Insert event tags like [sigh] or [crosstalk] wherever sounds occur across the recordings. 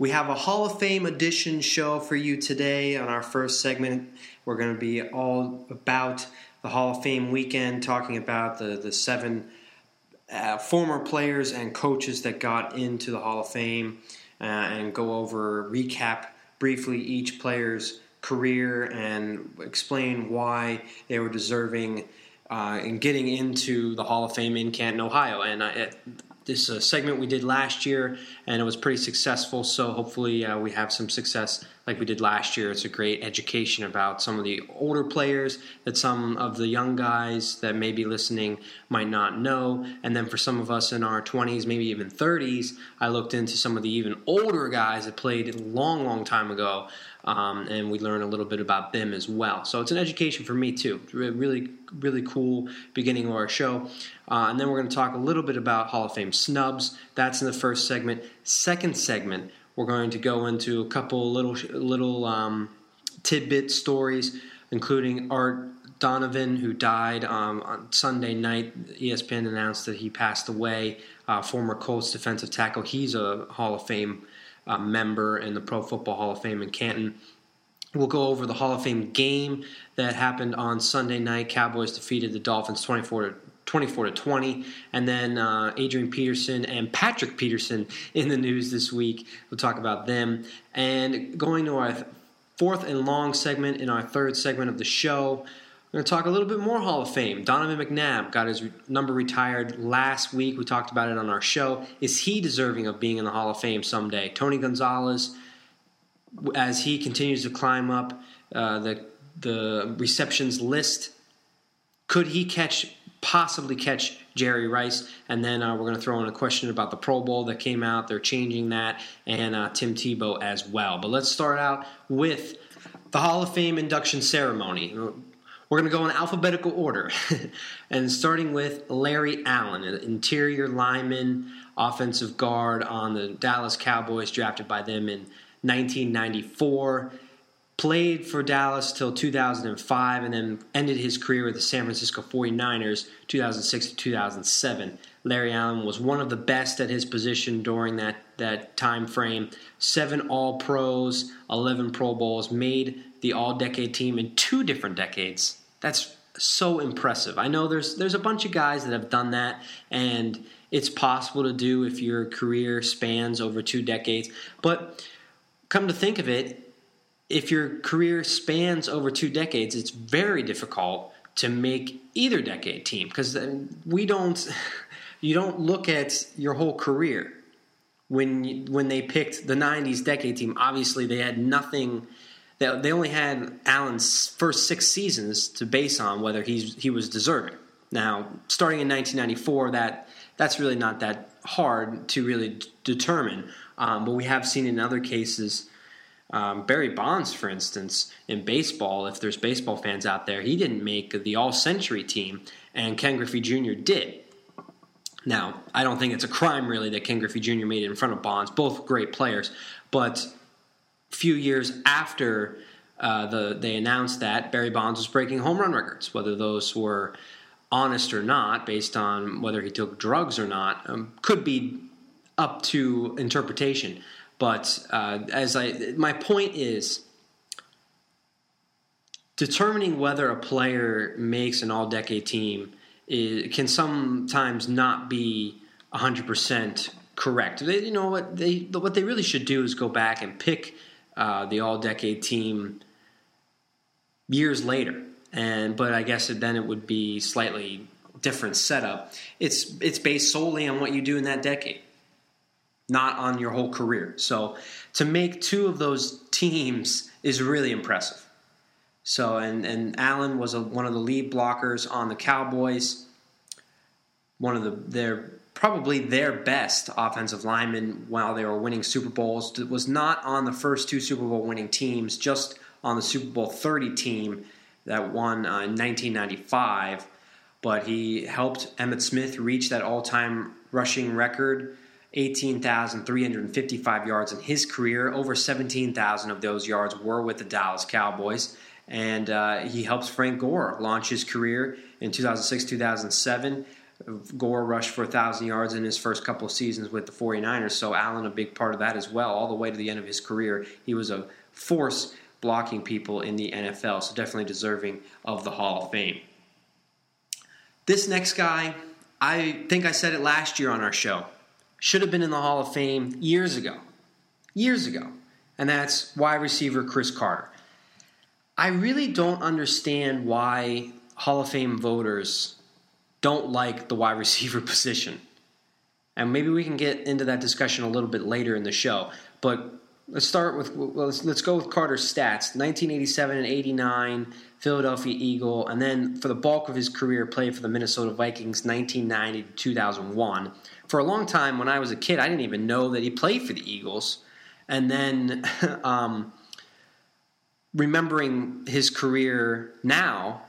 We have a Hall of Fame edition show for you today. On our first segment, we're going to be all about the Hall of Fame weekend, talking about the, the seven uh, former players and coaches that got into the Hall of Fame uh, and go over, recap briefly each player's career and explain why they were deserving uh, in getting into the Hall of Fame in Canton, Ohio. And it, this uh, segment we did last year, and it was pretty successful. So hopefully uh, we have some success like we did last year. It's a great education about some of the older players that some of the young guys that may be listening might not know. And then for some of us in our 20s, maybe even 30s, I looked into some of the even older guys that played a long, long time ago. Um, and we learn a little bit about them as well. So it's an education for me too. Really, really cool beginning of our show. Uh, and then we're going to talk a little bit about Hall of Fame snubs. That's in the first segment. Second segment, we're going to go into a couple little little um, tidbit stories, including Art Donovan, who died um, on Sunday night. ESPN announced that he passed away. Uh, former Colts defensive tackle. He's a Hall of Fame uh, member in the Pro Football Hall of Fame in Canton. We'll go over the Hall of Fame game that happened on Sunday night. Cowboys defeated the Dolphins 24 to 24 to 20, and then uh, Adrian Peterson and Patrick Peterson in the news this week. We'll talk about them. And going to our th- fourth and long segment in our third segment of the show, we're going to talk a little bit more Hall of Fame. Donovan McNabb got his re- number retired last week. We talked about it on our show. Is he deserving of being in the Hall of Fame someday? Tony Gonzalez as he continues to climb up uh, the the receptions list. Could he catch possibly catch Jerry Rice? And then uh, we're going to throw in a question about the Pro Bowl that came out. They're changing that, and uh, Tim Tebow as well. But let's start out with the Hall of Fame induction ceremony. We're going to go in alphabetical order, [laughs] and starting with Larry Allen, an interior lineman, offensive guard on the Dallas Cowboys, drafted by them in 1994. Played for Dallas till 2005 and then ended his career with the San Francisco 49ers 2006 to 2007. Larry Allen was one of the best at his position during that, that time frame. Seven All Pros, 11 Pro Bowls, made the All Decade team in two different decades. That's so impressive. I know there's there's a bunch of guys that have done that, and it's possible to do if your career spans over two decades. But come to think of it, if your career spans over two decades, it's very difficult to make either decade team because we don't. [laughs] You don't look at your whole career when when they picked the '90s decade team. Obviously, they had nothing. They, they only had Allen's first six seasons to base on whether he's he was deserving. Now, starting in 1994, that that's really not that hard to really d- determine. Um, but we have seen in other cases, um, Barry Bonds, for instance, in baseball. If there's baseball fans out there, he didn't make the All Century team, and Ken Griffey Jr. did. Now, I don't think it's a crime really that Ken Griffey Jr. made it in front of Bonds. Both great players, but few years after uh, the they announced that Barry Bonds was breaking home run records, whether those were honest or not, based on whether he took drugs or not, um, could be up to interpretation. But uh, as I, my point is, determining whether a player makes an all-decade team is, can sometimes not be 100% correct. They, you know what they what they really should do is go back and pick uh, the all-decade team years later. And but I guess then it would be slightly different setup. It's it's based solely on what you do in that decade, not on your whole career. So to make two of those teams is really impressive. So and and Allen was a, one of the lead blockers on the Cowboys. One of the their probably their best offensive lineman while they were winning Super Bowls was not on the first two Super Bowl winning teams, just on the Super Bowl 30 team that won uh, in 1995, but he helped Emmitt Smith reach that all time rushing record 18,355 yards in his career. Over 17,000 of those yards were with the Dallas Cowboys. And uh, he helps Frank Gore launch his career in 2006 2007. Gore rushed for 1,000 yards in his first couple of seasons with the 49ers, so Allen a big part of that as well, all the way to the end of his career. He was a force blocking people in the NFL, so definitely deserving of the Hall of Fame. This next guy, I think I said it last year on our show, should have been in the Hall of Fame years ago. Years ago. And that's wide receiver Cris Carter. I really don't understand why Hall of Fame voters don't like the wide receiver [laughs] position. And maybe we can get into that discussion a little bit later in the show. But let's start with well, let's, let's go with Carter's stats: 1987 and 89, Philadelphia Eagle, and then for the bulk of his career, played for the Minnesota Vikings, 1990 to 2001. For a long time, when I was a kid, I didn't even know that he played for the Eagles. And then, [laughs] um, remembering his career now,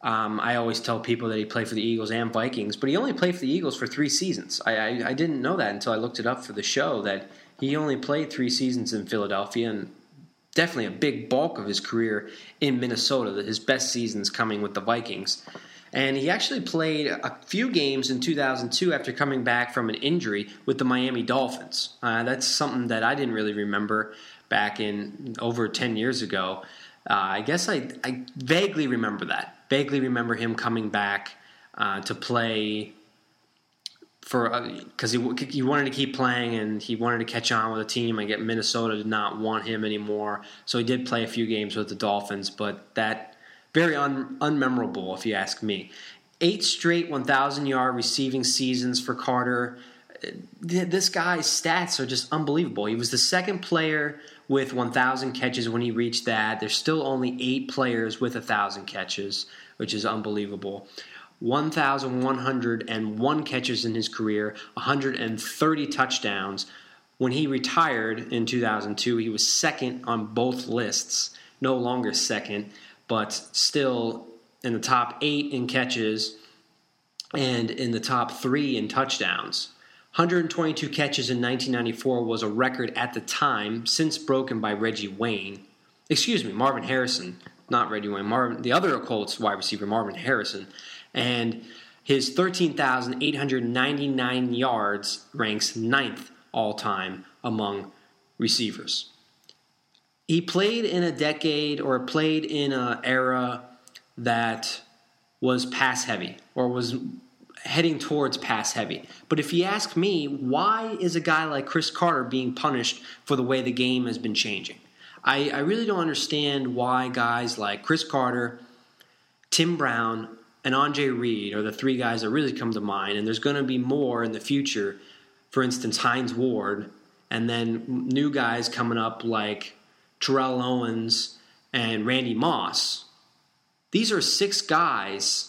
um, I always tell people that he played for the Eagles and Vikings, but he only played for the Eagles for three seasons. I, I, I didn't know that until I looked it up for the show that he only played three seasons in Philadelphia and definitely a big bulk of his career in Minnesota. His best seasons coming with the Vikings. And he actually played a few games in 2002 after coming back from an injury with the Miami Dolphins. Uh, that's something that I didn't really remember back in over 10 years ago. Uh, I guess I, I vaguely remember that. Vaguely remember him coming back uh, to play for because he he wanted to keep playing and he wanted to catch on with the team. I get Minnesota did not want him anymore, so he did play a few games with the Dolphins, but that very un, unmemorable if you ask me. Eight straight 1,000 yard receiving seasons for Carter. This guy's stats are just unbelievable. He was the second player with 1,000 catches when he reached that. There's still only eight players with 1,000 catches, which is unbelievable. 1,101 catches in his career, 130 touchdowns. When he retired in 2002, he was second on both lists, no longer second, but still in the top eight in catches and in the top three in touchdowns. 122 catches in 1994 was a record at the time, since broken by Reggie Wayne. Excuse me, Marvin Harrison, not Reggie Wayne. Marvin, the other Colts wide receiver, Marvin Harrison, and his 13,899 yards ranks ninth all time among receivers. He played in a decade or played in an era that was pass heavy or was heading towards pass heavy. But if you ask me, why is a guy like Cris Carter being punished for the way the game has been changing? I, I really don't understand why guys like Cris Carter, Tim Brown, and Andre Reed are the three guys that really come to mind. And there's going to be more in the future. For instance, Hines Ward, and then new guys coming up like Terrell Owens and Randy Moss. These are six guys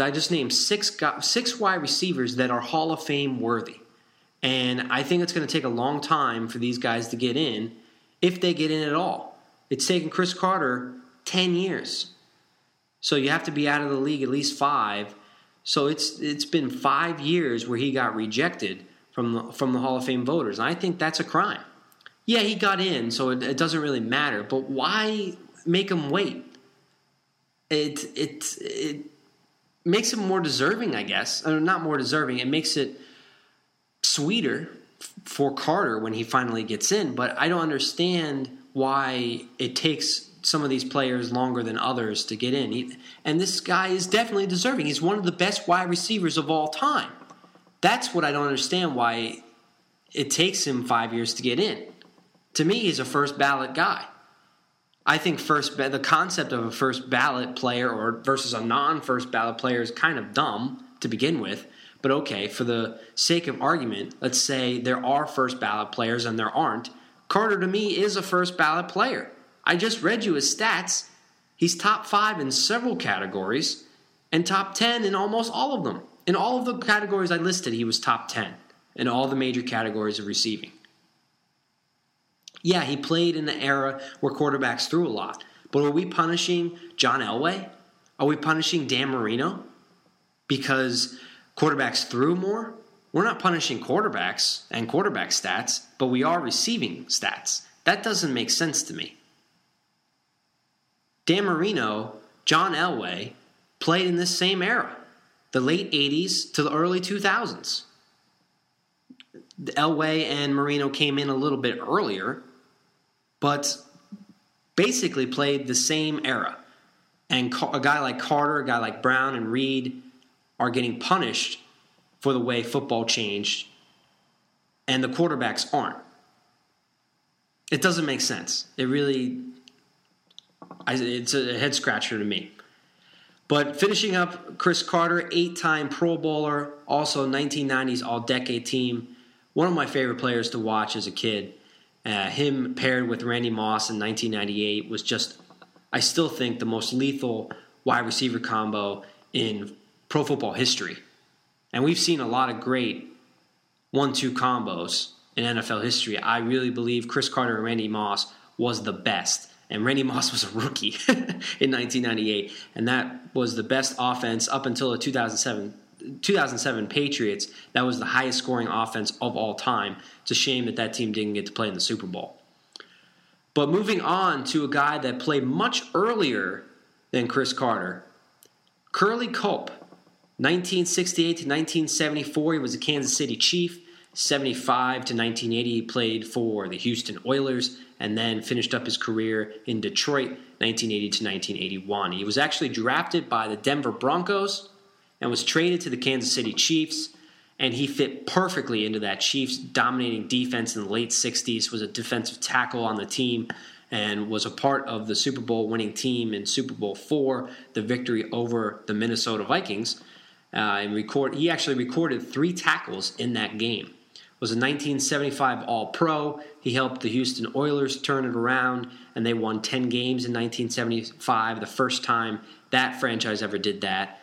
I just named six six wide receivers that are Hall of Fame worthy. And I think it's going to take a long time for these guys to get in, if they get in at all. It's taken Cris Carter 10 years. So you have to be out of the league at least five. So it's it's been five years where he got rejected from the, from the Hall of Fame voters. And I think that's a crime. Yeah, he got in, so it, it doesn't really matter. But why make him wait? It it it makes him more deserving, I guess. Or not more deserving. It makes it sweeter for Carter when he finally gets in. But I don't understand why it takes some of these players longer than others to get in. He, and this guy is definitely deserving. He's one of the best wide receivers of all time. That's what I don't understand why it takes him five years to get in. To me, he's a first ballot guy. I think first the concept of a first ballot player or versus a non-first ballot player is kind of dumb to begin with. But okay, for the sake of argument, let's say there are first ballot players and there aren't. Carter to me is a first ballot player. I just read you his stats. He's top five in several categories and top 10 in almost all of them. In all of the categories I listed, he was top 10 in all the major categories of receiving. Yeah, he played in the era where quarterbacks threw a lot, But are we punishing John Elway? Are we punishing Dan Marino because quarterbacks threw more? We're not punishing quarterbacks and quarterback stats, but we are receiving stats. That doesn't make sense to me. Dan Marino, John Elway played in this same era, the late 80s to the early 2000s. Elway and Marino came in a little bit earlier, but basically played the same era. And a guy like Carter, a guy like Brown and Reed are getting punished for the way football changed, and the quarterbacks aren't. It doesn't make sense. It really, it's a head scratcher to me. But finishing up, Cris Carter, eight time Pro Bowler, also 1990s All Decade team. One of my favorite players to watch as a kid. Uh, him paired with Randy Moss in 1998 was just, I still think, the most lethal wide receiver combo in pro football history. And we've seen a lot of great one two combos in NFL history. I really believe Cris Carter and Randy Moss was the best. And Randy Moss was a rookie [laughs] in 1998. And that was the best offense up until the 2007, 2007 Patriots. That was the highest scoring offense of all time. It's a shame that that team didn't get to play in the Super Bowl. But moving on to a guy that played much earlier than Cris Carter, Curly Culp 1968 to 1974, he was a Kansas City Chief. 75 to 1980, he played for the Houston Oilers and then finished up his career in Detroit 1980 to 1981. He was actually drafted by the Denver Broncos and was traded to the Kansas City Chiefs and he fit perfectly into that Chiefs dominating defense in the late 60s was a defensive tackle on the team and was a part of the Super Bowl winning team in Super Bowl 4 the victory over the Minnesota Vikings uh, and record. He actually recorded three tackles in that game. Was a 1975 All Pro. He helped the Houston Oilers turn it around, and they won 10 games in 1975. The first time that franchise ever did that.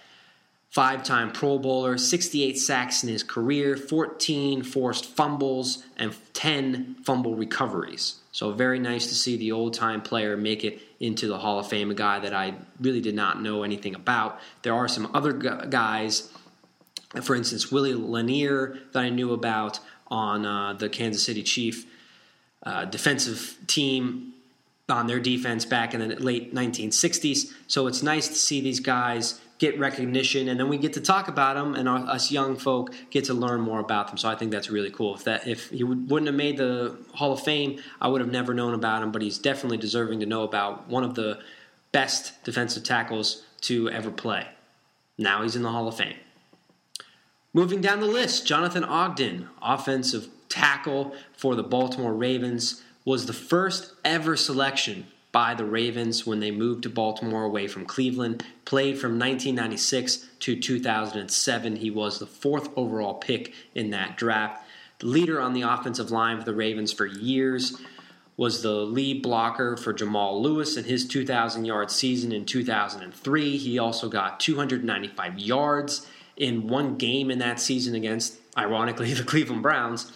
Five time Pro Bowler, 68 sacks in his career, 14 forced fumbles, and 10 fumble recoveries. So very nice to see the old time player make it into the Hall of Fame, a guy that I really did not know anything about. There are some other guys, for instance, Willie Lanier that I knew about on uh, the Kansas City Chief uh, defensive team on their defense back in the late 1960s. So it's nice to see these guys get recognition, and then we get to talk about them, and our, us young folk get to learn more about them. So I think that's really cool. If that if he would, wouldn't have made the Hall of Fame, I would have never known about him. But he's definitely deserving to know about one of the best defensive tackles to ever play. Now he's in the Hall of Fame. Moving down the list, Jonathan Ogden, offensive tackle for the Baltimore Ravens, was the first ever selection by the Ravens when they moved to Baltimore away from Cleveland. Played from 1996 to 2007. He was the fourth overall pick in that draft. The leader on the offensive line for the Ravens for years was the lead blocker for Jamal Lewis in his 2,000 yard season in 2003. He also got 295 yards in one game in that season against, ironically, [laughs] the Cleveland Browns.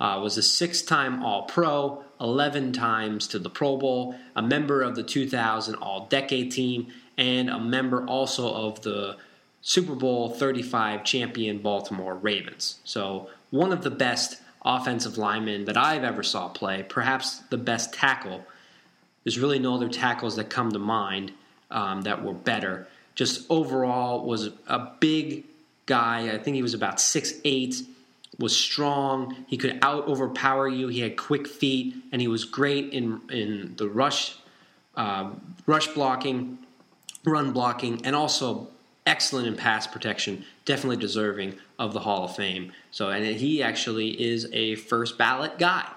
Uh, was a six time All Pro, 11 times to the Pro Bowl, a member of the 2000 All Decade team, and a member also of the Super Bowl 35 champion Baltimore Ravens. So, one of the best offensive linemen that I've ever saw play, perhaps the best tackle. There's really no other tackles that come to mind um, that were better. Just overall was a big guy. I think he was about six eight was strong. He could out overpower you. He had quick feet, and he was great in in the rush, uh, rush blocking, run blocking, and also excellent in pass protection. Definitely deserving of the Hall of Fame. So, and he actually is a first ballot guy.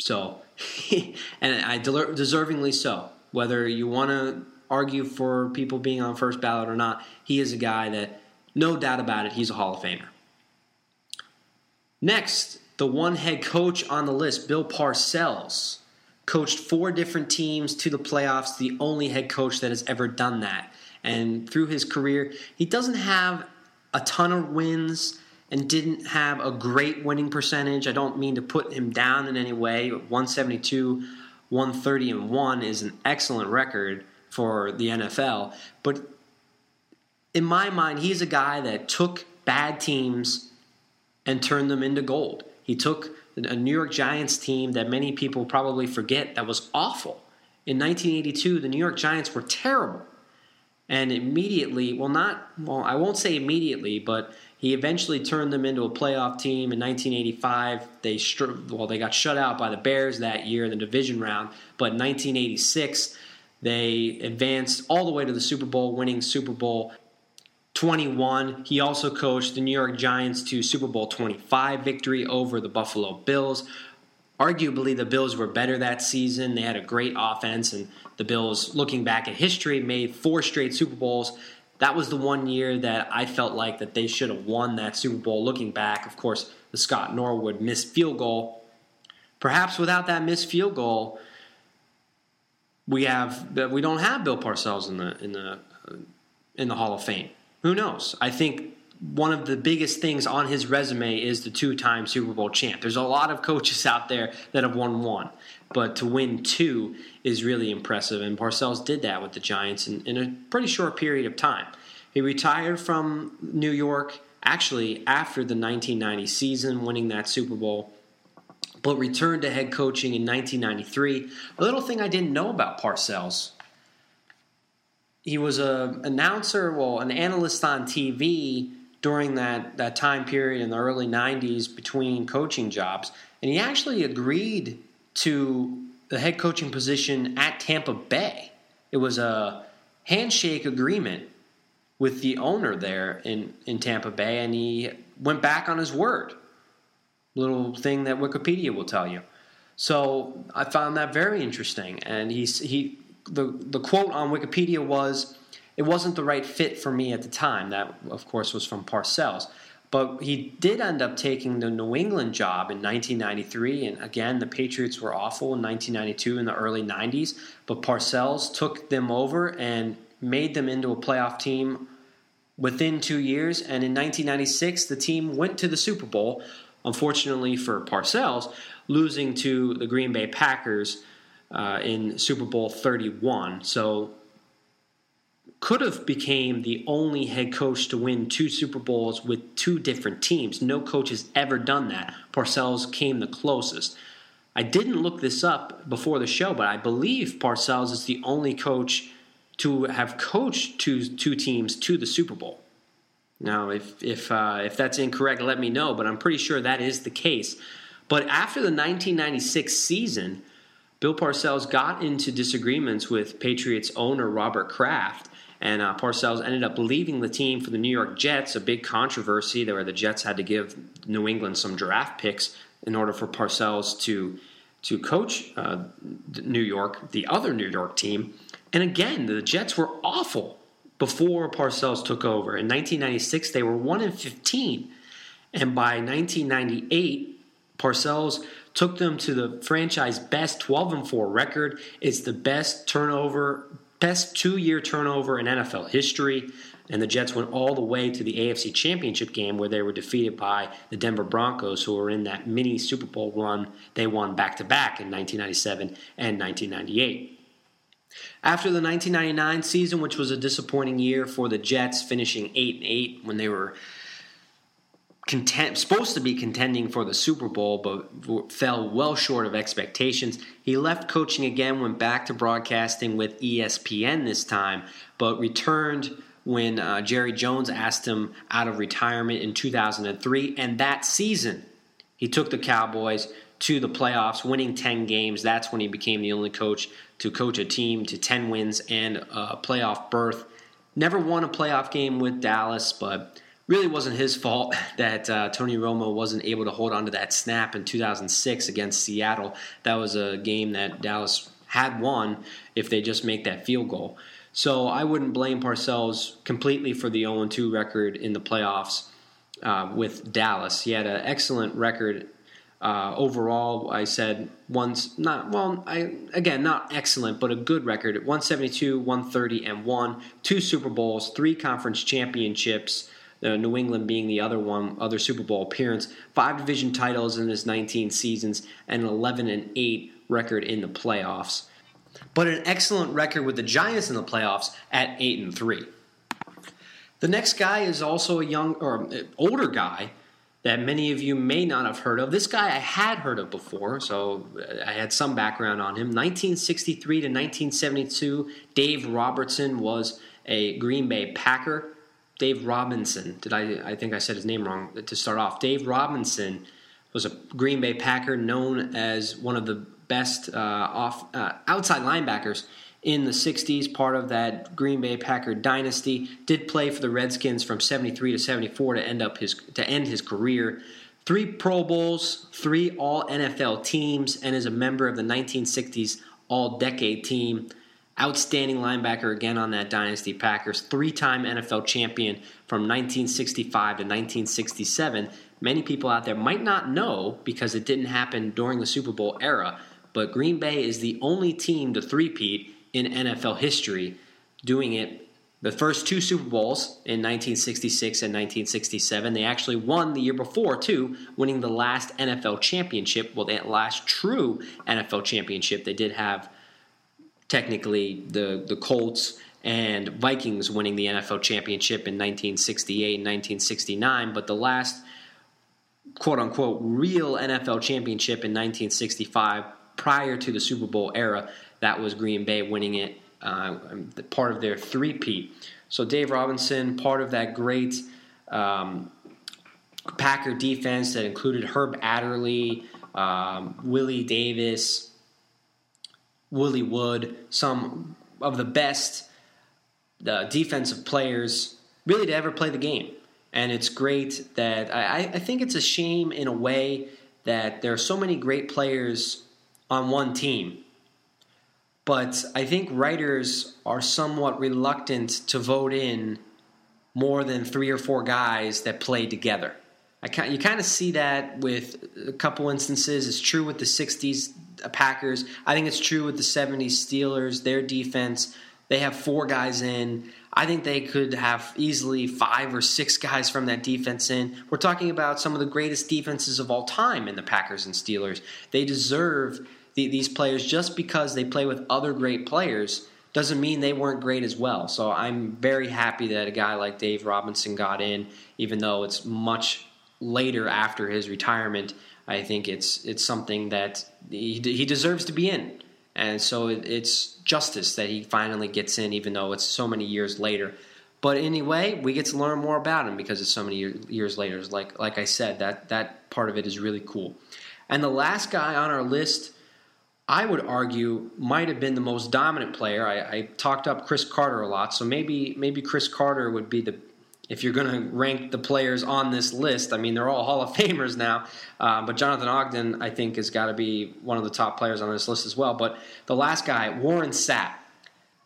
So, [laughs] and I deservingly so. Whether you want to argue for people being on first ballot or not, he is a guy that, no doubt about it, he's a Hall of Famer. Next, the one head coach on the list, Bill Parcells, coached four different teams to the playoffs, the only head coach that has ever done that. And through his career, he doesn't have a ton of wins and didn't have a great winning percentage. I don't mean to put him down in any way. 172 130 and 1 is an excellent record for the NFL. But in my mind, he's a guy that took bad teams and turned them into gold. He took a New York Giants team that many people probably forget that was awful. In 1982, the New York Giants were terrible. And immediately, well, not, well, I won't say immediately, but he eventually turned them into a playoff team in 1985. They well, they got shut out by the Bears that year in the division round, but in 1986 they advanced all the way to the Super Bowl, winning Super Bowl 21. He also coached the New York Giants to Super Bowl 25 victory over the Buffalo Bills. Arguably, the Bills were better that season. They had a great offense, and the Bills, looking back at history, made four straight Super Bowls. That was the one year that I felt like that they should have won that Super Bowl. Looking back, of course, the Scott Norwood missed field goal. Perhaps without that missed field goal, we have we don't have Bill Parcells in the in the uh, in the Hall of Fame. Who knows? I think one of the biggest things on his resume is the two-time Super Bowl champ. There's a lot of coaches out there that have won one, but to win two is really impressive. And Parcells did that with the Giants in, in a pretty short period of time. He retired from New York actually after the 1990 season, winning that Super Bowl but returned to head coaching in 1993. A little thing I didn't know about Parcells. He was a announcer, well, an analyst on TV during that, that time period in the early 90s between coaching jobs, and he actually agreed to the head coaching position at Tampa Bay. It was a handshake agreement with the owner there in, in Tampa Bay, and he went back on his word little thing that Wikipedia will tell you. So I found that very interesting. And he's, he, the, the quote on Wikipedia was, it wasn't the right fit for me at the time. That, of course, was from Parcells. But he did end up taking the New England job in 1993. And again, the Patriots were awful in 1992 in the early 90s. But Parcells took them over and made them into a playoff team within two years. And in 1996, the team went to the Super Bowl unfortunately for Parcells, losing to the Green Bay Packers uh, in Super Bowl 31. So could have became the only head coach to win two Super Bowls with two different teams. No coach has ever done that. Parcells came the closest. I didn't look this up before the show, but I believe Parcells is the only coach to have coached two, two teams to the Super Bowl. Now, if if uh, if that's incorrect, let me know. But I'm pretty sure that is the case. But after the 1996 season, Bill Parcells got into disagreements with Patriots owner Robert Kraft, and uh, Parcells ended up leaving the team for the New York Jets. A big controversy there, where the Jets had to give New England some draft picks in order for Parcells to to coach uh, New York, the other New York team. And again, the Jets were awful before Parcells took over. In 1996, they were 1 in 15. And by 1998, Parcells took them to the franchise best 12 and 4 record. It's the best turnover, best two year turnover in NFL history. And the Jets went all the way to the AFC Championship game where they were defeated by the Denver Broncos, who were in that mini Super Bowl run. They won back to back in 1997 and 1998. After the 1999 season, which was a disappointing year for the Jets, finishing 8 and 8 when they were content, supposed to be contending for the Super Bowl, but fell well short of expectations. He left coaching again, went back to broadcasting with ESPN this time, but returned when uh, Jerry Jones asked him out of retirement in 2003. And that season, he took the Cowboys to the playoffs, winning 10 games. That's when he became the only coach to coach a team to 10 wins and a playoff berth. Never won a playoff game with Dallas, but really wasn't his fault [laughs] that uh, Tony Romo wasn't able to hold on to that snap in 2006 against Seattle. That was a game that Dallas had won if they just make that field goal. So I wouldn't blame Parcells completely for the 0 2 record in the playoffs uh, with Dallas. He had an excellent record uh, overall, I said once not well. I again not excellent, but a good record. at 172, 130, and one. Two Super Bowls, three conference championships. Uh, New England being the other one, other Super Bowl appearance. Five division titles in his 19 seasons, and an 11 and eight record in the playoffs, but an excellent record with the Giants in the playoffs at 8 and 3. The next guy is also a young or older guy that many of you may not have heard of. This guy I had heard of before, so I had some background on him. 1963 to 1972, Dave Robertson was a Green Bay Packer. Dave Robinson, did I? I think I said his name wrong to start off. Dave Robinson was a Green Bay Packer, known as one of the best uh, off uh, outside linebackers in the 60s, part of that Green Bay Packer dynasty. Did play for the Redskins from 73 to 74 to end up his to end his career. Three Pro Bowls, three All NFL teams, and is a member of the 1960s All Decade team. Outstanding linebacker again on that dynasty Packers. Three-time NFL champion from 1965 to 1967. Many people out there might not know because it didn't happen during the Super Bowl era, but Green Bay is the only team to three-peat in NFL history, doing it the first two Super Bowls in 1966 and 1967. They actually won the year before, too, winning the last NFL championship. Well, the last true NFL championship. They did have technically the, the Colts and Vikings winning the NFL championship in 1968 and 1969, but the last quote unquote real NFL championship in 1965 prior to the Super Bowl era that was Green Bay winning it, uh, part of their three-peat. So Dave Robinson, part of that great um, Packer defense that included Herb Adderley, um, Willie Davis, Willie Wood, some of the best uh, defensive players really to ever play the game. And it's great that I, I think it's a shame in a way that there are so many great players on one team but I think writers are somewhat reluctant to vote in more than three or four guys that play together. I you kind of see that with a couple instances. It's true with the 60s Packers. I think it's true with the 70s Steelers. Their defense, they have four guys in. I think they could have easily five or six guys from that defense in. We're talking about some of the greatest defenses of all time in the Packers and Steelers. They deserve the, these players just because they play with other great players doesn't mean they weren't great as well. So I'm very happy that a guy like Dave Robinson got in, even though it's much later after his retirement. I think it's it's something that he, he deserves to be in, and so it, it's justice that he finally gets in, even though it's so many years later. But anyway, we get to learn more about him because it's so many years later. Like like I said, that that part of it is really cool. And the last guy on our list I would argue might have been the most dominant player. I, I, talked up Cris Carter a lot, so maybe maybe Cris Carter would be the if you're going to rank the players on this list. I mean, they're all Hall of Famers now, uh, but Jonathan Ogden I think has got to be one of the top players on this list as well. But the last guy, Warren Sapp,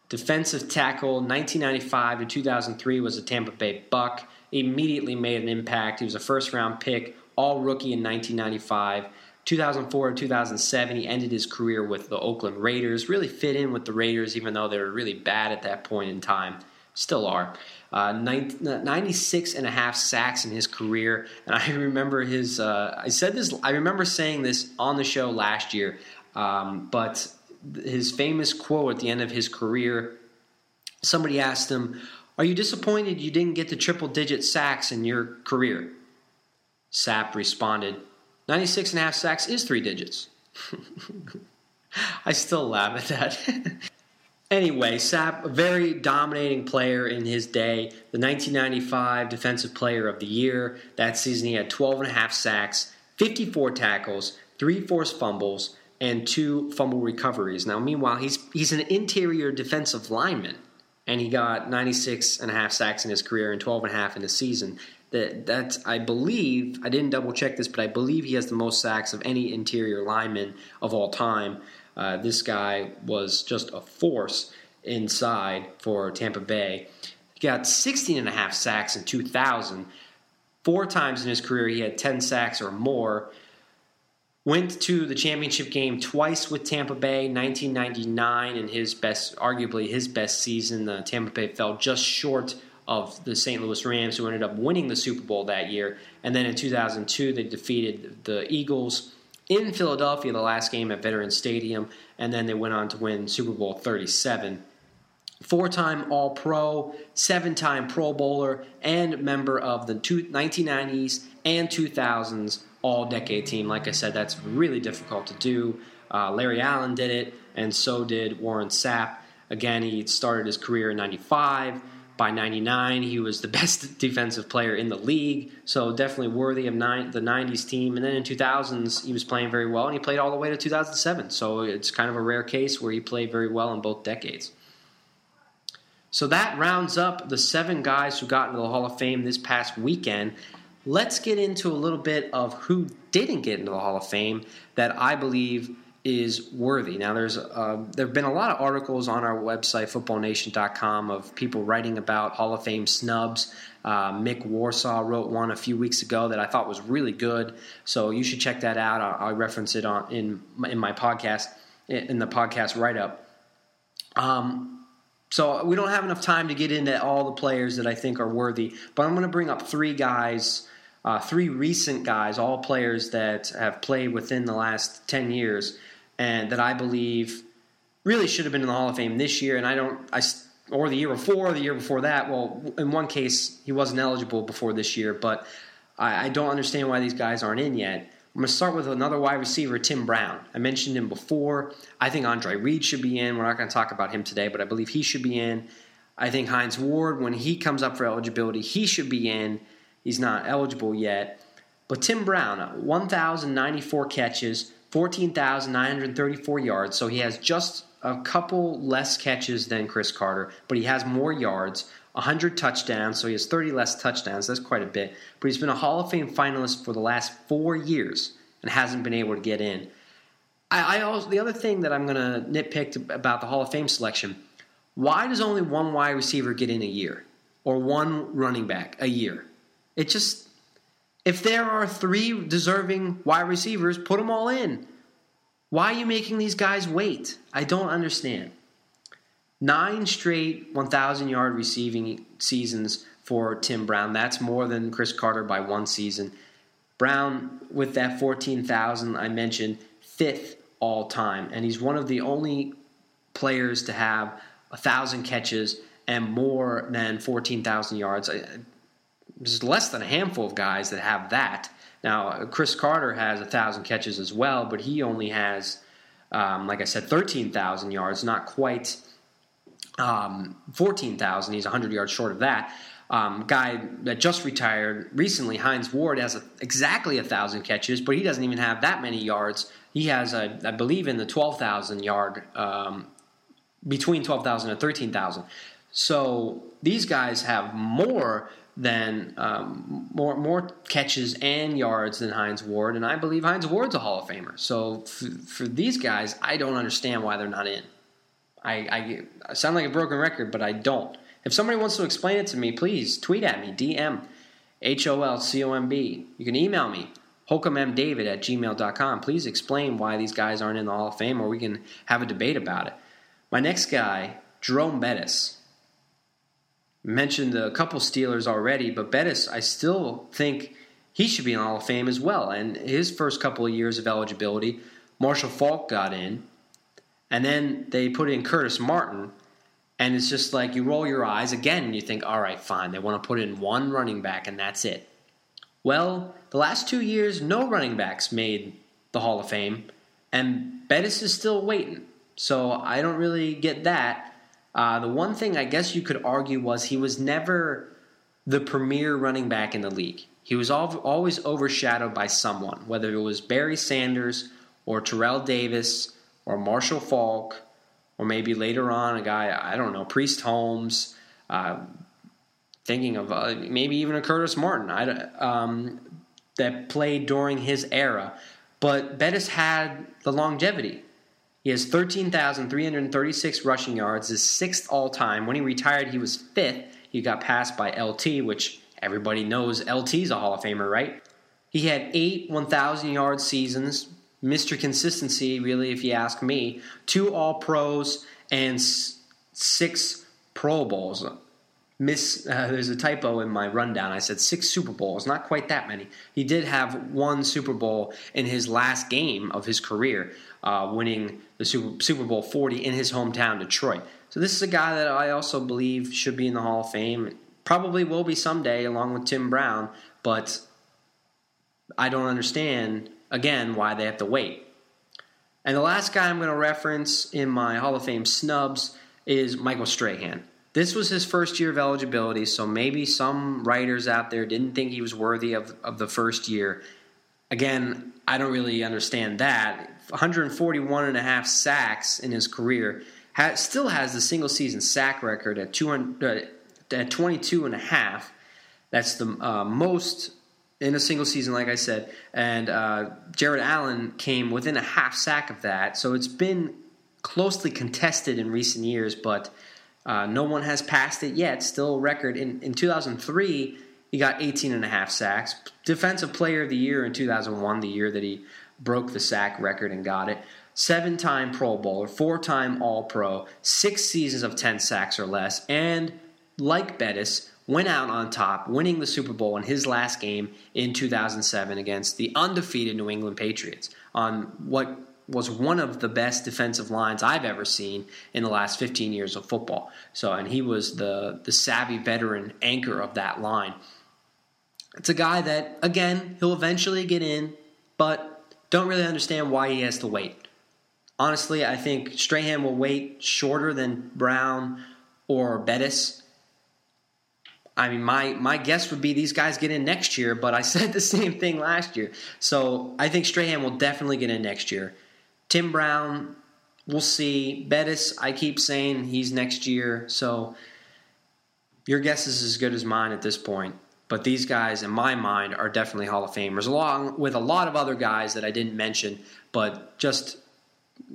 defensive tackle, 1995 to 2003 was a Tampa Bay Buck. Immediately made an impact. He was a first round pick, all rookie in 1995. 2004 and 2007, he ended his career with the Oakland Raiders. Really fit in with the Raiders, even though they were really bad at that point in time. Still are. Uh, 96 and a half sacks in his career. And I [laughs] remember his, uh, I said this, I remember saying this on the show last year, um, but his famous quote at the end of his career somebody asked him, Are you disappointed you didn't get the triple digit sacks in your career? Sapp responded, 96 and a half sacks is three digits. [laughs] I still laugh at that. [laughs] anyway, Sapp, a very dominating player in his day, the 1995 Defensive Player of the Year. That season, he had 12 and a half sacks, 54 tackles, three forced fumbles, and two fumble recoveries. Now, meanwhile, he's he's an interior defensive lineman, and he got 96 and a half sacks in his career and 12 and a half in the season that that I believe I didn't double check this, but I believe he has the most sacks of any interior lineman of all time. Uh, this guy was just a force inside for Tampa Bay. He got 16 and a half sacks in 2000. Four times in his career, he had 10 sacks or more. Went to the championship game twice with Tampa Bay, 1999, in his best, arguably his best season. The Tampa Bay fell just short of the St. Louis Rams, who ended up winning the Super Bowl that year. And then in 2002, they defeated the Eagles in Philadelphia the last game at Veterans Stadium, and then they went on to win Super Bowl 37. Four time All Pro, seven time Pro Bowler, and member of the two, 1990s and 2000s All Decade team. Like I said, that's really difficult to do. Uh, Larry Allen did it, and so did Warren Sapp. Again, he started his career in 95. By 99, he was the [laughs] best defensive player in the league, so definitely worthy of nine, the 90s team. And then in 2000s, he was playing very well, and he played all the way to 2007. So it's kind of a rare case where he played very well in both decades. So that rounds up the seven guys who got into the Hall of Fame this past weekend. Let's get into a little bit of who didn't get into the Hall of Fame that I believe is worthy. Now, there's uh, there have been a lot of articles on our website, footballnation.com, of people writing about Hall of Fame snubs. Uh, Mick Warsaw wrote one a few weeks ago that I thought was really good, so you should check that out. I'll, I'll reference it on in in my podcast in the podcast write up. Um, so we don't have enough time to get into all the players that I think are worthy, but I'm going to bring up three guys, uh, three recent guys, all players that have played within the last ten years and that I believe really should have been in the Hall of Fame this year. And I don't, I or the year before, the year before that. Well, in one case, he wasn't eligible before this year, but I, I don't understand why these guys aren't in yet. I'm going to start with another wide receiver, Tim Brown. I mentioned him before. I think Andre Reed should be in. We're not going to talk about him today, but I believe he should be in. I think Hines Ward, when he comes up for eligibility, he should be in. He's not eligible yet. But Tim Brown, uh, 1,094 catches, 14,934 yards, so he has just a couple less catches than Cris Carter, but he has more yards, 100 touchdowns, so he has 30 less touchdowns. That's quite a bit. But he's been a Hall of Fame finalist for the last four years and hasn't been able to get in. I, I also the other thing that I'm going to nitpick about the Hall of Fame selection: why does only one wide receiver get in a year, or one running back a year? It just if there are three deserving wide receivers, put them all in. Why are you making these guys wait? I don't understand. Nine straight 1,000 yard receiving seasons for Tim Brown. That's more than Cris Carter by one season. Brown, with that 14,000 I mentioned, fifth all time. And he's one of the only players to have 1,000 catches and more than 14,000 yards there's less than a handful of guys that have that. Now, Cris Carter has a thousand catches as well, but he only has, um, like I said, thirteen thousand yards, not quite um, fourteen thousand. He's hundred yards short of that. Um, guy that just retired recently, Hines Ward, has a, exactly a thousand catches, but he doesn't even have that many yards. He has, a, I believe, in the twelve thousand yard um, between twelve thousand and thirteen thousand. So these guys have more than um, more more catches and yards than Hines Ward, and I believe Hines Ward's a Hall of Famer. So f- for these guys, I don't understand why they're not in. I, I, I sound like a broken record, but I don't. If somebody wants to explain it to me, please tweet at me, DM H O L C O M B. You can email me, holcombdavid at gmail.com. Please explain why these guys aren't in the Hall of Fame, or we can have a debate about it. My next guy, Jerome Bettis mentioned a couple Steelers already, but Bettis, I still think he should be in the Hall of Fame as well. And his first couple of years of eligibility, Marshall Faulk got in, and then they put in Curtis Martin, and it's just like you roll your eyes again and you think, all right, fine, they want to put in one running back and that's it. Well, the last two years, no running backs made the Hall of Fame, and Bettis is still waiting. So I don't really get that. Uh, the one thing I guess you could argue was he was never the premier running back in the league. He was always overshadowed by someone, whether it was Barry Sanders or Terrell Davis or Marshall Faulk or maybe later on a guy, I don't know, Priest Holmes, uh, thinking of uh, maybe even a Curtis Martin I, um, that played during his era. But Bettis had the longevity. He has 13,336 rushing yards, his sixth all time. When he retired, he was fifth. He got passed by LT, which everybody knows LT's a Hall of Famer, right? He had eight 1,000 yard seasons, Mr. Consistency, really, if you ask me. Two All Pros and six Pro Bowls. miss. Uh, there's a typo in my rundown. I said six Super Bowls, not quite that many. He did have one Super Bowl in his last game of his career, uh, winning the Super, Super Bowl 40 in his hometown, Detroit. So this is a guy that I also believe should be in the Hall of Fame. Probably will be someday, along with Tim Brown. But I don't understand again why they have to wait. And the last guy I'm going to reference in my Hall of Fame snubs is Michael Strahan. This was his first year of eligibility, so maybe some writers out there didn't think he was worthy of, of the first year. Again, I don't really understand that. 141 and a half sacks in his career. still has the single season sack record at 200, uh, at 22 and a half. That's the uh, most in a single season, like I said. And uh, Jared Allen came within a half sack of that. So it's been closely contested in recent years, but uh, no one has passed it yet. Still a record. In, in 2003, he got 18 and a half sacks. Defensive Player of the Year in 2001, the year that he broke the sack record and got it. Seven time Pro Bowler, four time All Pro, six seasons of 10 sacks or less, and like Bettis, went out on top, winning the Super Bowl in his last game in 2007 against the undefeated New England Patriots on what was one of the best defensive lines I've ever seen in the last 15 years of football. So, and he was the the savvy veteran anchor of that line. It's a guy that again he'll eventually get in, but don't really understand why he has to wait. Honestly, I think Strahan will wait shorter than Brown or Bettis. I mean, my, my guess would be these guys get in next year, but I [laughs] said the same thing last year. So I think Strahan will definitely get in next year. Tim Brown, we'll see. Bettis, I keep saying he's next year. So your guess is as good as mine at this point. But these guys, in my mind, are definitely Hall of Famers, along with a lot of other guys that I didn't mention. But just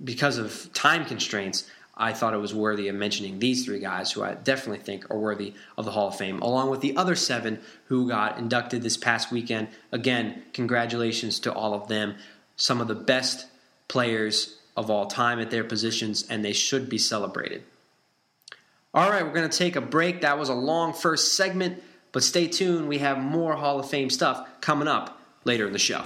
because of time constraints, I thought it was worthy of mentioning these three guys who I definitely think are worthy of the Hall of Fame, along with the other seven who got inducted this past weekend. Again, congratulations to all of them. Some of the best players of all time at their positions, and they should be celebrated. All right, we're going to take a break. That was a long first segment, but stay tuned. We have more Hall of Fame stuff coming up later in the show.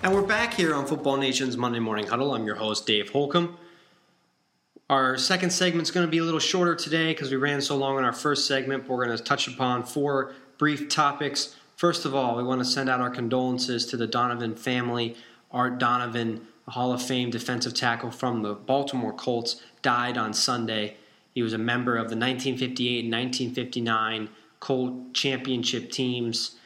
And we're back here on Football Nation's Monday Morning Huddle. I'm your host, Dave Holcomb. Our second segment is going to be a little shorter today because we ran so long in our first segment. But we're going to touch upon four brief topics. First of all, we want to send out our condolences to the Donovan family. Art Donovan, a Hall of Fame defensive tackle from the Baltimore Colts, died on Sunday. He was a member of the 1958 and 1959 Colt championship teams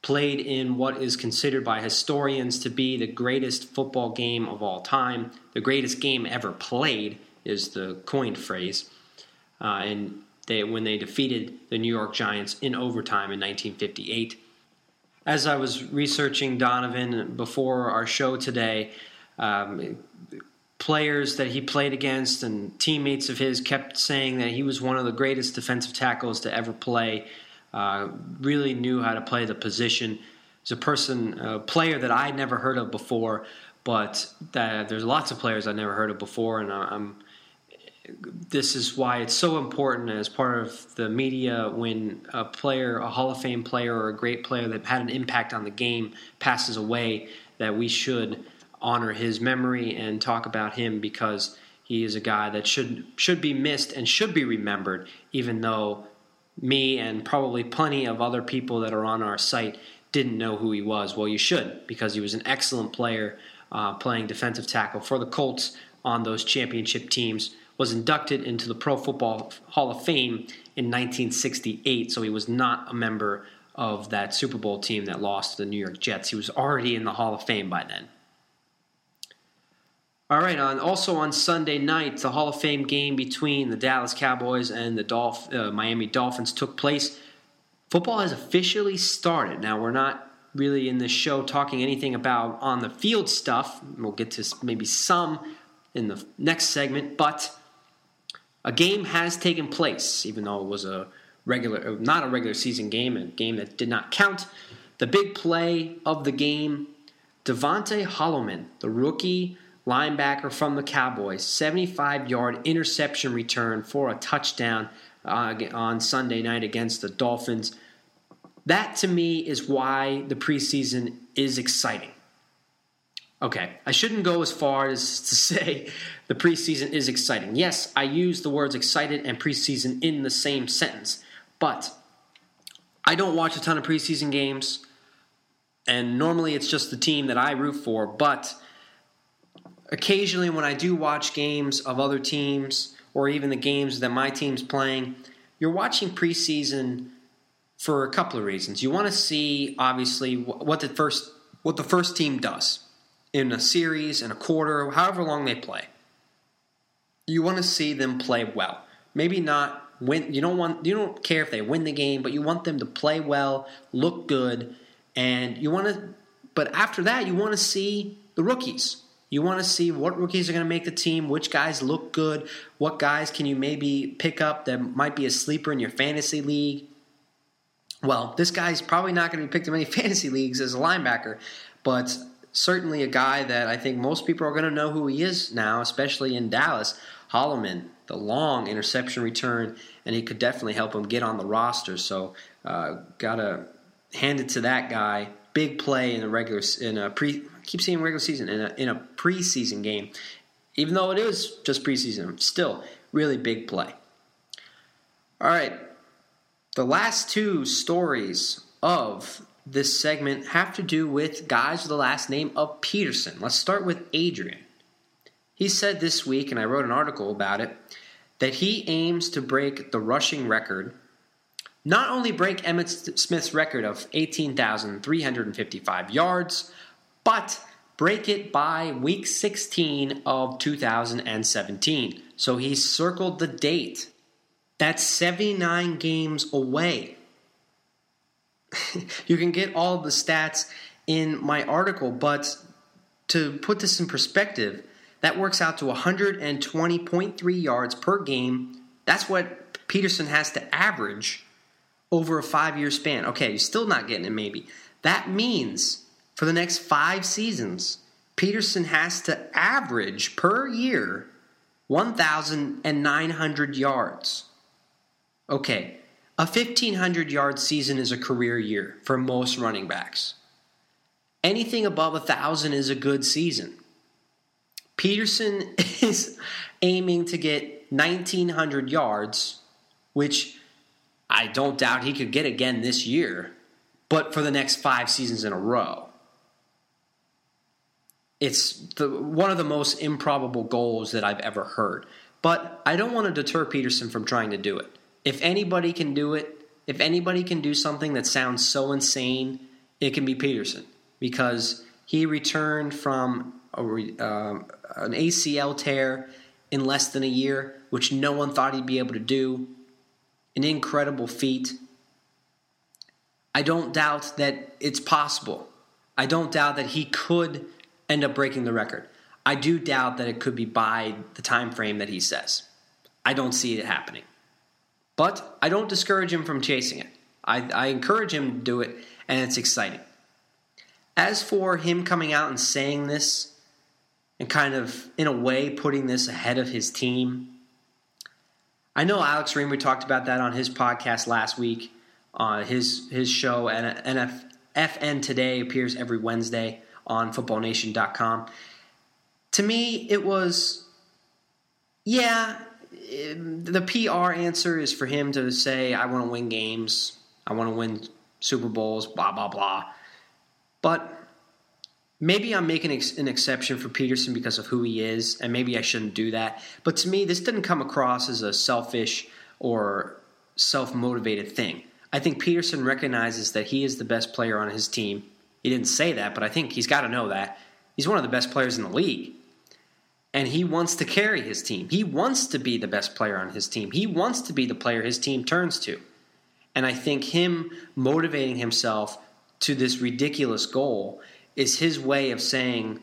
played in what is considered by historians to be the greatest football game of all time. The greatest game ever played is the coined phrase. Uh, and they, when they defeated the New York Giants in overtime in 1958. As I was researching Donovan before our show today, um, players that he played against and teammates of his kept saying that he was one of the greatest defensive tackles to ever play uh, really knew how to play the position. He's a person, a player that I'd never heard of before, but that, there's lots of players I've never heard of before, and I'm. This is why it's so important as part of the media when a player, a Hall of Fame player, or a great player that had an impact on the game passes away, that we should honor his memory and talk about him because he is a guy that should should be missed and should be remembered, even though me and probably plenty of other people that are on our site didn't know who he was. Well, you should because he was an excellent player uh, playing defensive tackle for the Colts on those championship teams. Was inducted into the Pro Football Hall of Fame in 1968, so he was not a member of that Super Bowl team that lost to the New York Jets. He was already in the Hall of Fame by then. All right, on also on Sunday night, the Hall of Fame game between the Dallas Cowboys and the Dolph- uh, Miami Dolphins took place. Football has officially started. Now, we're not really in this show talking anything about on the field stuff. We'll get to maybe some in the next segment, but A game has taken place, even though it was a regular, not a regular season game, a game that did not count. The big play of the game, DeVonte Holloman, the rookie linebacker from the Cowboys, 75 yard interception return for a touchdown uh, on Sunday night against the Dolphins. That to me is why the preseason is exciting. Okay, I shouldn't go as far as to [laughs] say the preseason is exciting. Yes, I use the words excited and preseason in the same sentence, but I don't watch a ton of preseason games, and normally it's just the team that I root for, but occasionally when I do watch games of other teams or even the games that my team's playing, you're watching preseason for a couple of reasons. You want to see obviously what the first what the first team does in a series, in a quarter, however long they play. You want to see them play well. Maybe not win you don't want you don't care if they win the game, but you want them to play well, look good, and you want to but after that you want to see the rookies. You want to see what rookies are going to make the team, which guys look good, what guys can you maybe pick up that might be a sleeper in your fantasy league. Well, this guy's probably not going to be picked in many [laughs] fantasy leagues as a linebacker, but certainly a guy that I think most people are going to know who he is now, especially in Dallas. Holloman, the long interception return, and he could definitely help him get on the roster. So, uh, gotta hand it to that guy. Big play in a regular in a pre keep saying regular season in a in a preseason game, even though it is just preseason, still really big play. All right, the last two stories of this segment have to do with guys with the last name of Peterson. Let's start with Adrian. He said this week, and I wrote an article about it, that he aims to break the rushing record. Not only break Emmitt Smith's record of 18,355 yards, but break it by week 16 of 2017. So he circled the date. That's 79 games away. You can get all the stats in my article, but to put this in perspective, that works out to 120.3 yards per game. That's what Peterson has to average over a five year span. Okay, you're still not getting it, maybe. That means for the next five seasons, Peterson has to average per year 1,900 yards. Okay, a 1,500 yard season is a career year for most running backs. Anything above 1,000 is a good season. Peterson [laughs] is aiming to get 1,900 yards, which I don't doubt he could get again this year, but for the next five seasons in a row it's the, one of the most improbable goals that I've ever heard. But I don't want to deter Peterson from trying to do it. If anybody can do it, if anybody can do something that sounds so insane, it can be Peterson because he returned from a, uh, an ACL tear in less than a year, which no one thought he'd be able to do. An incredible feat. I don't doubt that it's possible. I don't doubt that he could end up breaking the record. I do doubt that it could be by the time frame that he says. I don't see it happening. But I don't discourage him from chasing it. I, I encourage him to do it, and it's exciting. As for him coming out and saying this, and kind of, in a way, putting this ahead of his team, I know Alex Reimer talked about that on his podcast last week. Uh, his his show and NF, FN Today appears every Wednesday on footballnation.com. To me, it was, yeah, the PR answer is for him to say, I want to win games, I want to win Super Bowls, blah, blah, blah. But maybe I'm making an exception for Peterson because of who he is, and maybe I shouldn't do that. But to me, this didn't come across as a selfish or self motivated thing. I think Peterson recognizes that he is the best player on his team. He didn't say that, but I think he's got to know that. He's one of the best players in the league. And he wants to carry his team. He wants to be the best player on his team. He wants to be the player his team turns to. And I think him motivating himself to this ridiculous goal is his way of saying,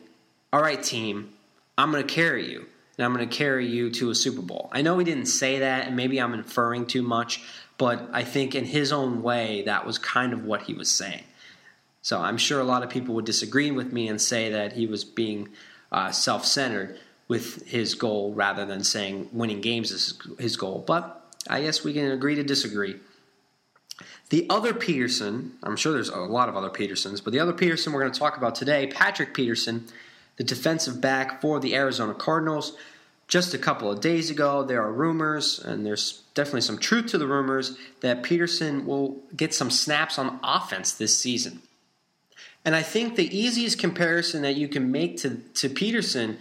All right, team, I'm going to carry you. and I'm going to carry you to a Super Bowl. I know he didn't say that, and maybe I'm inferring too much, but I think in his own way, that was kind of what he was saying. So I'm sure a lot of people would disagree with me and say that he was being uh, self centered with his goal rather than saying winning games is his goal. But I guess we can agree to disagree. The other Peterson, I'm sure there's a lot of other Petersons, but the other Peterson we're going to talk about today, Patrick Peterson, the defensive back for the Arizona Cardinals. Just a couple of days ago, there are rumors, and there's definitely some truth to the rumors, that Peterson will get some snaps on offense this season. And I think the easiest comparison that you can make to, to Peterson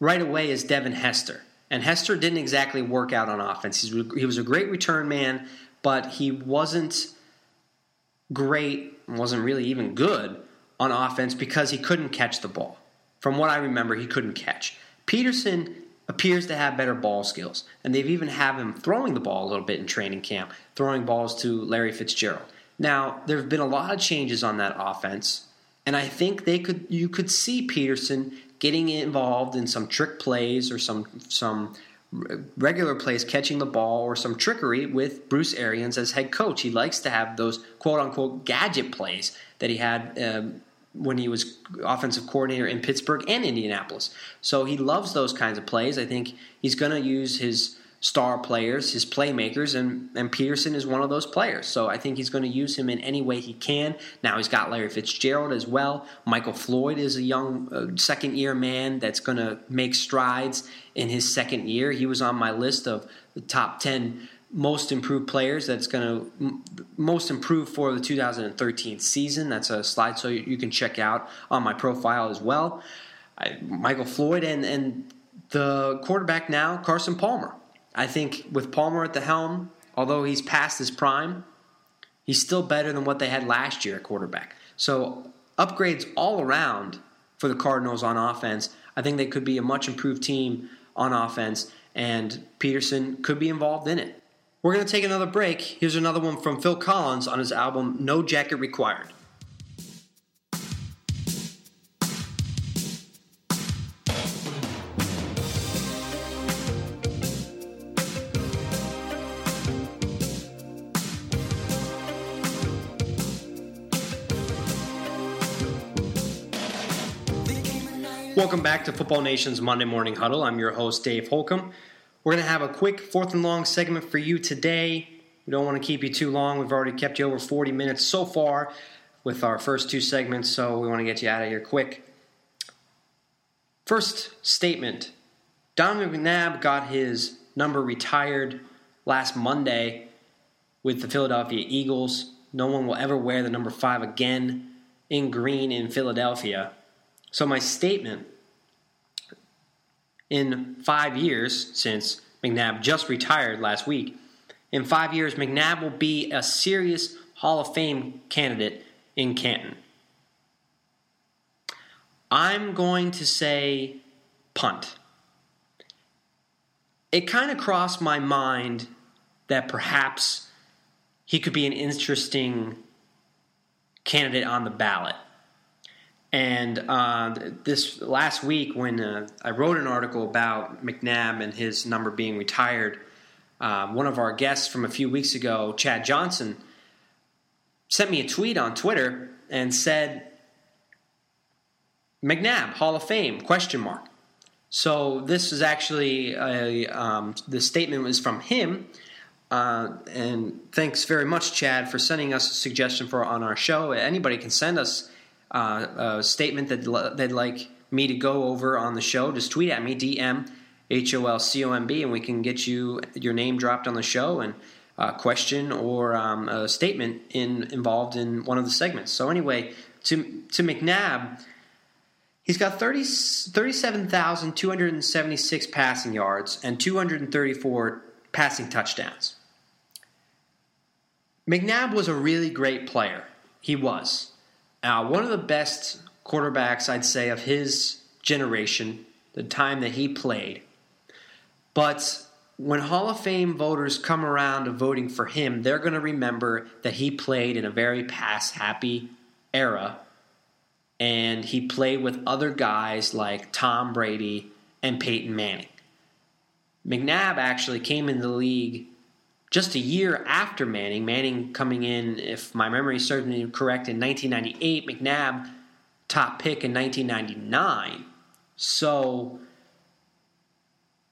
right away is Devin Hester. And Hester didn't exactly work out on offense. He was a great return man, but he wasn't great, wasn't really even good on offense because he couldn't catch the ball. From what I remember, he couldn't catch. Peterson appears to have better ball skills, and they've even have him throwing the ball a little bit in training camp, throwing balls to Larry Fitzgerald. Now, there have been a lot of changes on that offense, and I think they could you could see Peterson getting involved in some trick plays or some some regular plays catching the ball or some trickery with Bruce Arians as head coach. He likes to have those quote unquote gadget plays that he had um, when he was offensive coordinator in Pittsburgh and Indianapolis. So he loves those kinds of plays. I think he's going to use his star players, his playmakers, and, and Peterson is one of those players. So I think he's going to use him in any way he can. Now he's got Larry Fitzgerald as well. Michael Floyd is a young uh, second year man that's going to make strides in his second year. He was on my list of the top 10 most improved players that's going to most improved for the 2013 season. That's a slide so you, you can check out on my profile as well. I, Michael Floyd and, and the quarterback now, Carson Palmer. I think with Palmer at the helm, although he's past his prime, he's still better than what they had last year at quarterback. So upgrades all around for the Cardinals on offense. I think they could be a much improved team on offense, and Peterson could be involved in it. We're going to take another break. Here's another one from Phil Collins on his album No Jacket Required. Welcome back to Football Nation's Monday Morning Huddle. I'm your host, Dave Holcomb. We're going to have a quick fourth and long segment for you today. We don't want to keep you too long. We've already kept you over 40 minutes so far with our first two segments, so we want to get you out of here quick. First statement Donovan McNabb got his number retired last Monday with the Philadelphia Eagles. No one will ever wear the number five again in green in Philadelphia. So, my statement in five years, since McNabb just retired last week, in five years, McNabb will be a serious Hall of Fame candidate in Canton. I'm going to say punt. It kind of crossed my mind that perhaps he could be an interesting candidate on the ballot. And uh, this last week, when uh, I wrote an article about McNabb and his number being retired, uh, one of our guests from a few weeks ago, Chad Johnson, sent me a tweet on Twitter and said, "McNabb Hall of Fame?" Question mark. So this is actually a, um, the statement was from him. Uh, and thanks very much, Chad, for sending us a suggestion for on our show. Anybody can send us uh, a statement that they'd like me to go over on the show, just tweet at me, DM H O L C O M B, and we can get you your name dropped on the show and a question or um, a statement in involved in one of the segments. So anyway, to to McNabb, he's got 30, 37,276 passing yards and 234 passing touchdowns. McNabb was a really great player. He was. Uh, one of the best quarterbacks, I'd say, of his generation, the time that he played. But when Hall of Fame voters come around to voting for him, they're going to remember that he played in a very pass happy era. And he played with other guys like Tom Brady and Peyton Manning. McNabb actually came in the league just a year after Manning. Manning coming in, if my memory serves me correct, in 1998. McNabb top pick in 1999. So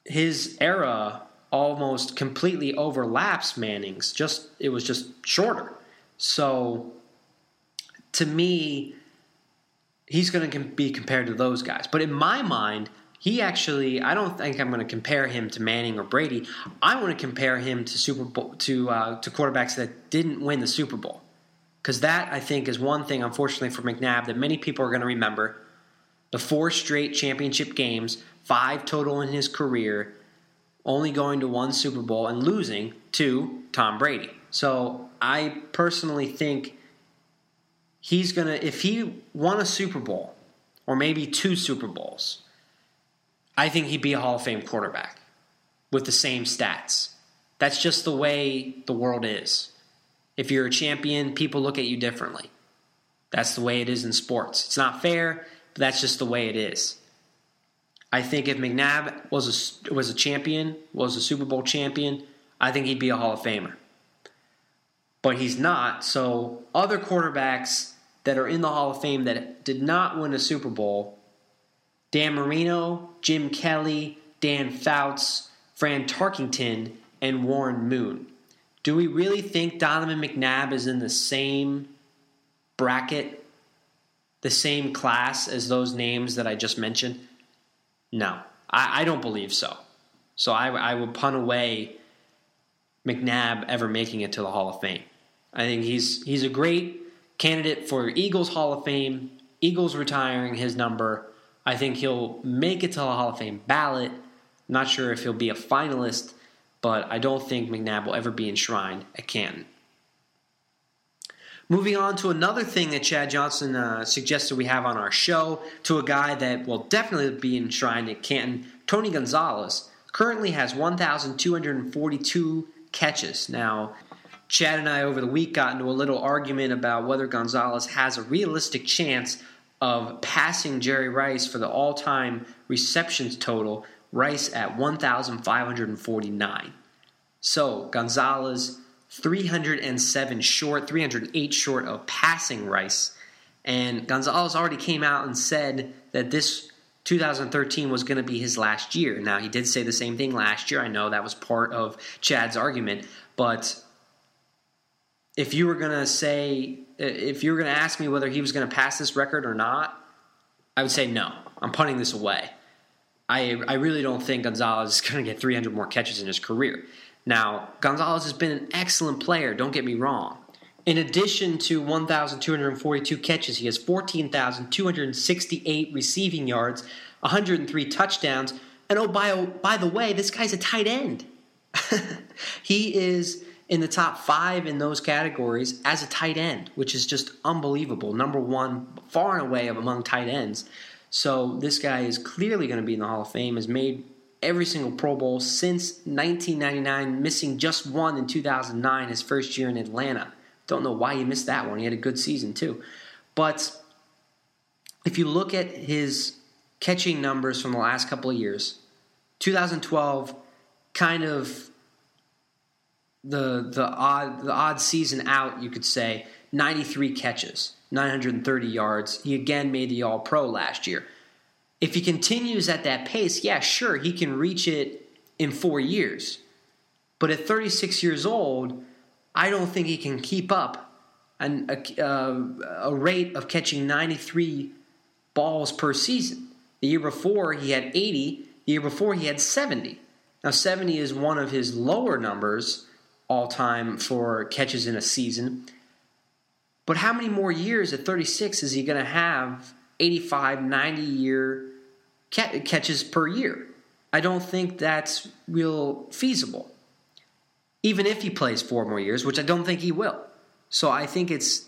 his era almost completely overlaps Manning's. Just it was just shorter. So to me, he's going to be compared to those guys. But in my mind, he actually I don't think I'm going to compare him to Manning or Brady. I want to compare him to Super Bowl to uh, to quarterbacks that didn't win the Super Bowl. Because that I think is one thing, unfortunately, for McNabb that many people are going to remember. The four straight championship games, five total in his career, only going to one Super Bowl and losing to Tom Brady. So I personally think he's going to, if he won a Super Bowl or maybe two Super Bowls, I think he'd be a Hall of Fame quarterback with the same stats. That's just the way the world is. If you're a champion, people look at you differently. That's the way it is in sports. It's not fair, but that's just the way it is. I think if McNabb was a, was a champion, was a Super Bowl champion, I think he'd be a Hall of Famer. But he's not. So other quarterbacks that are in the Hall of Fame that did not win a Super Bowl, Dan Marino, Jim Kelly, Dan Fouts, Fran Tarkington, and Warren Moon. Do we really think Donovan McNabb is in the same bracket, the same class as those names that I just mentioned? No, I, I don't believe so. So I, I would punt away McNabb ever making it to the Hall of Fame. I think he's he's a great candidate for Eagles Hall of Fame. Eagles retiring his number. I think he'll make it to the Hall of Fame ballot. not sure if he'll be a finalist, but I don't think McNabb will ever be enshrined at Canton. Moving on to another thing that Chad Johnson uh, suggested we have on our show, to a guy that will definitely be enshrined at Canton, Tony Gonzalez, currently has 1,242 catches. Now, Chad and I over the week got into a little argument about whether Gonzalez has a realistic chance of passing Jerry Rice for the all time receptions total, Rice at 1,549. So, Gonzalez 307 short, 308 short of passing Rice. And Gonzalez already came out and said that this 2013 was going to be his last year. Now, he did say the same thing last year. I know that was part of Chad's argument. But if you were going to say, if you were going to ask me whether he was going to pass this record or not, I would say no. I'm punting this away. I, I really don't think Gonzalez is going to get 300 more catches in his career. Now, Gonzalez has been an excellent player, don't get me wrong. In addition to 1,242 catches, he has 14,268 receiving yards, 103 touchdowns, and oh, by, by the way, this guy's a tight end. [laughs] he is in the top five in those categories as a tight end, which is just unbelievable. Number one, far and away among tight ends. So this guy is clearly going to be in the Hall of Fame, has made every single Pro Bowl since 1999, missing just one in 2009, his first year in Atlanta. Don't know why he missed that one. He had a good season too. But if you look at his catching numbers from the last couple of years, 2012 kind of the the odd the odd season out, you could say, 93 catches, 930 yards. He again made the All Pro last year if he continues at that pace, yeah, sure, he can reach it in four years. But at 36 years old, I don't think he can keep up an, a, uh, a rate of catching 93 balls per season. The year before, he had 80. The year before, he had 70. Now, 70 is one of his lower numbers all time for catches in a season. But how many more years at 36 is he going to have 85, 90 year catches per year. I don't think that's real feasible. Even if he plays four more years, which I don't think he will. So I think it's,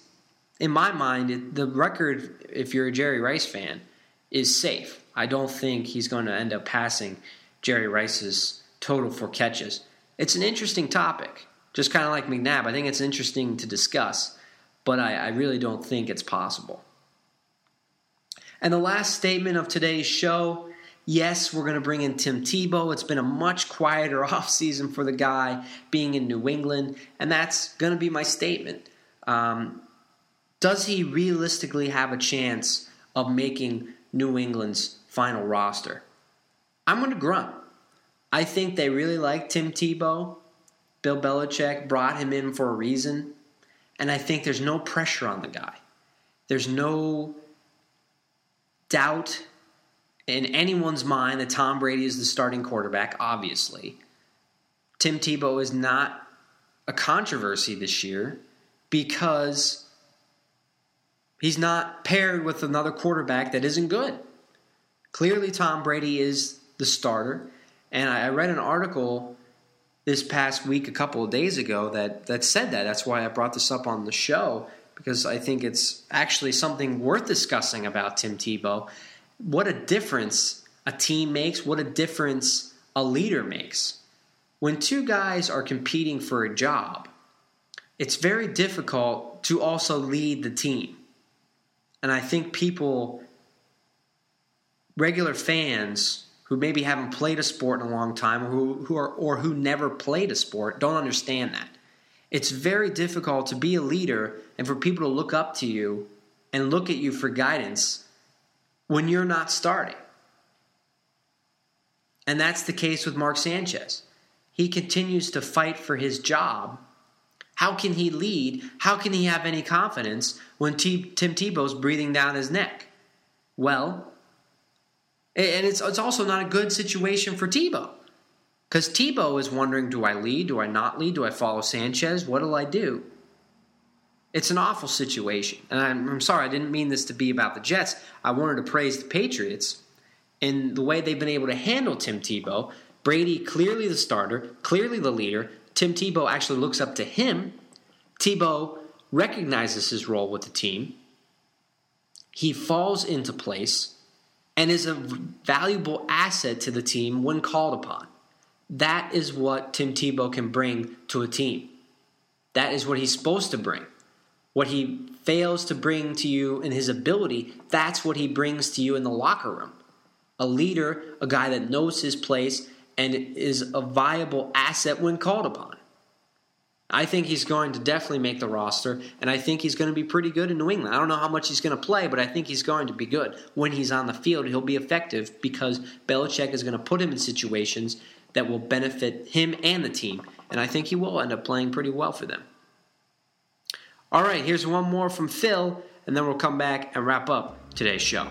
in my mind, the record, if you're a Jerry Rice fan, is safe. I don't think he's going to end up passing Jerry Rice's total for catches. It's an interesting topic, just kind of like McNabb. I think it's interesting to discuss, but I, I really don't think it's possible. And the last statement of today's show Yes, we're going to bring in Tim Tebow. It's been a much quieter [laughs] offseason for the guy being in New England, and that's going to be my statement. Um, does he realistically have a chance of making New England's final roster? I'm going to grunt. I think they really like Tim Tebow. Bill Belichick brought him in for a reason. And I think there's no pressure on the guy. There's no doubt in anyone's mind that Tom Brady is the starting quarterback, obviously. Tim Tebow is not a controversy this year because he's not paired with another quarterback that isn't good. Clearly, Tom Brady is the starter. And I read an article this past week, a couple of days ago, that, that said that. That's why I brought this up on the show because I think it's actually something worth discussing about Tim Tebow. What a difference a team makes, what a difference a leader makes. When two guys are competing for a job, it's very difficult to also lead the team. And I think people, regular fans, who maybe haven't played a sport in a long time or who, who are or who never played a sport don't understand that. It's very difficult to be a leader and for people to look up to you and look at you for guidance when you're not starting. And that's the case with Mark Sanchez. He continues to fight for his job. How can he lead? How can he have any confidence when T- Tim Tebow's breathing down his neck? Well, and it's, it's also not a good situation for Tebow. Because Tebow is wondering do I lead? Do I not lead? Do I follow Sanchez? What will I do? It's an awful situation. And I'm, I'm, sorry, I didn't mean this to be about the Jets. I wanted to praise the Patriots and the way they've been able to handle Tim Tebow. Brady, clearly the starter, clearly the leader. Tim Tebow actually looks up to him. Tebow recognizes his role with the team. He falls into place and is a valuable asset to the team when called upon. That is what Tim Tebow can bring to a team. That is what he's supposed to bring. What he fails to bring to you in his ability, that's what he brings to you in the locker room. A leader, a guy that knows his place and is a viable asset when called upon. I think he's going to definitely make the roster, and I think he's going to be pretty good in New England. I don't know how much he's going to play, but I think he's going to be good. When he's on the field, he'll be effective because Belichick is going to put him in situations that will benefit him and the team, and I think he will end up playing pretty well for them. All right, here's one more from Phil, and then we'll come back and wrap up today's show.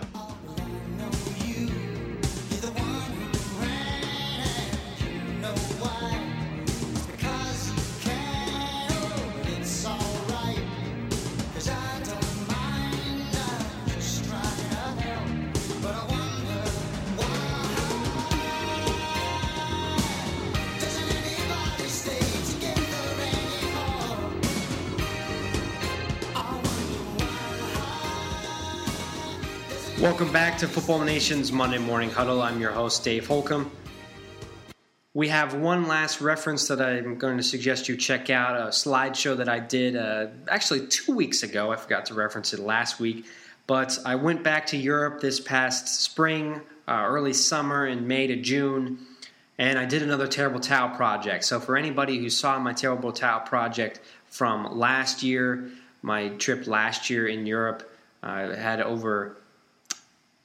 Welcome back to Football Nation's Monday Morning Huddle. I'm your host, Dave Holcomb. We have one last reference that I'm going to suggest you check out a slideshow that I did uh, actually two weeks ago. I forgot to reference it last week, but I went back to Europe this past spring, uh, early summer, in May to June, and I did another Terrible Towel project. So, for anybody who saw my Terrible Towel project from last year, my trip last year in Europe, I had over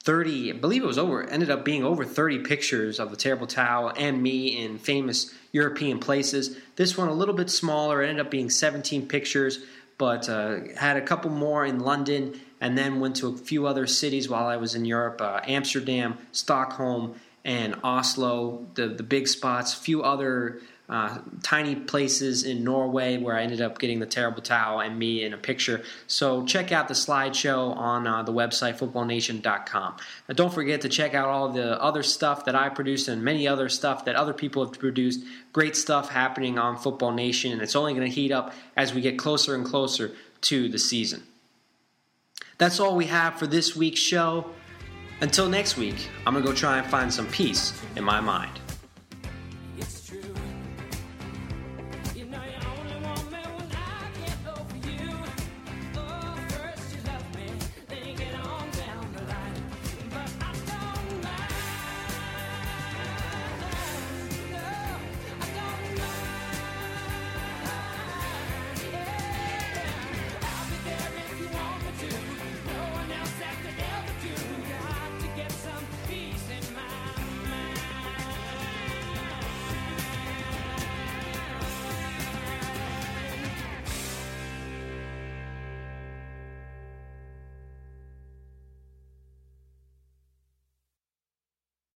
30, I believe it was over, ended up being over 30 pictures of the terrible towel and me in famous European places. This one a little bit smaller, ended up being 17 pictures, but uh, had a couple more in London and then went to a few other cities while I was in Europe uh, Amsterdam, Stockholm, and Oslo, the, the big spots, few other uh, tiny places in Norway where I ended up getting the terrible towel and me in a picture. So check out the slideshow on uh, the website footballnation.com. Now don't forget to check out all the other stuff that I produced and many other stuff that other people have produced. Great stuff happening on Football Nation, and it's only going to heat up as we get closer and closer to the season. That's all we have for this week's show. Until next week, I'm going to go try and find some peace in my mind.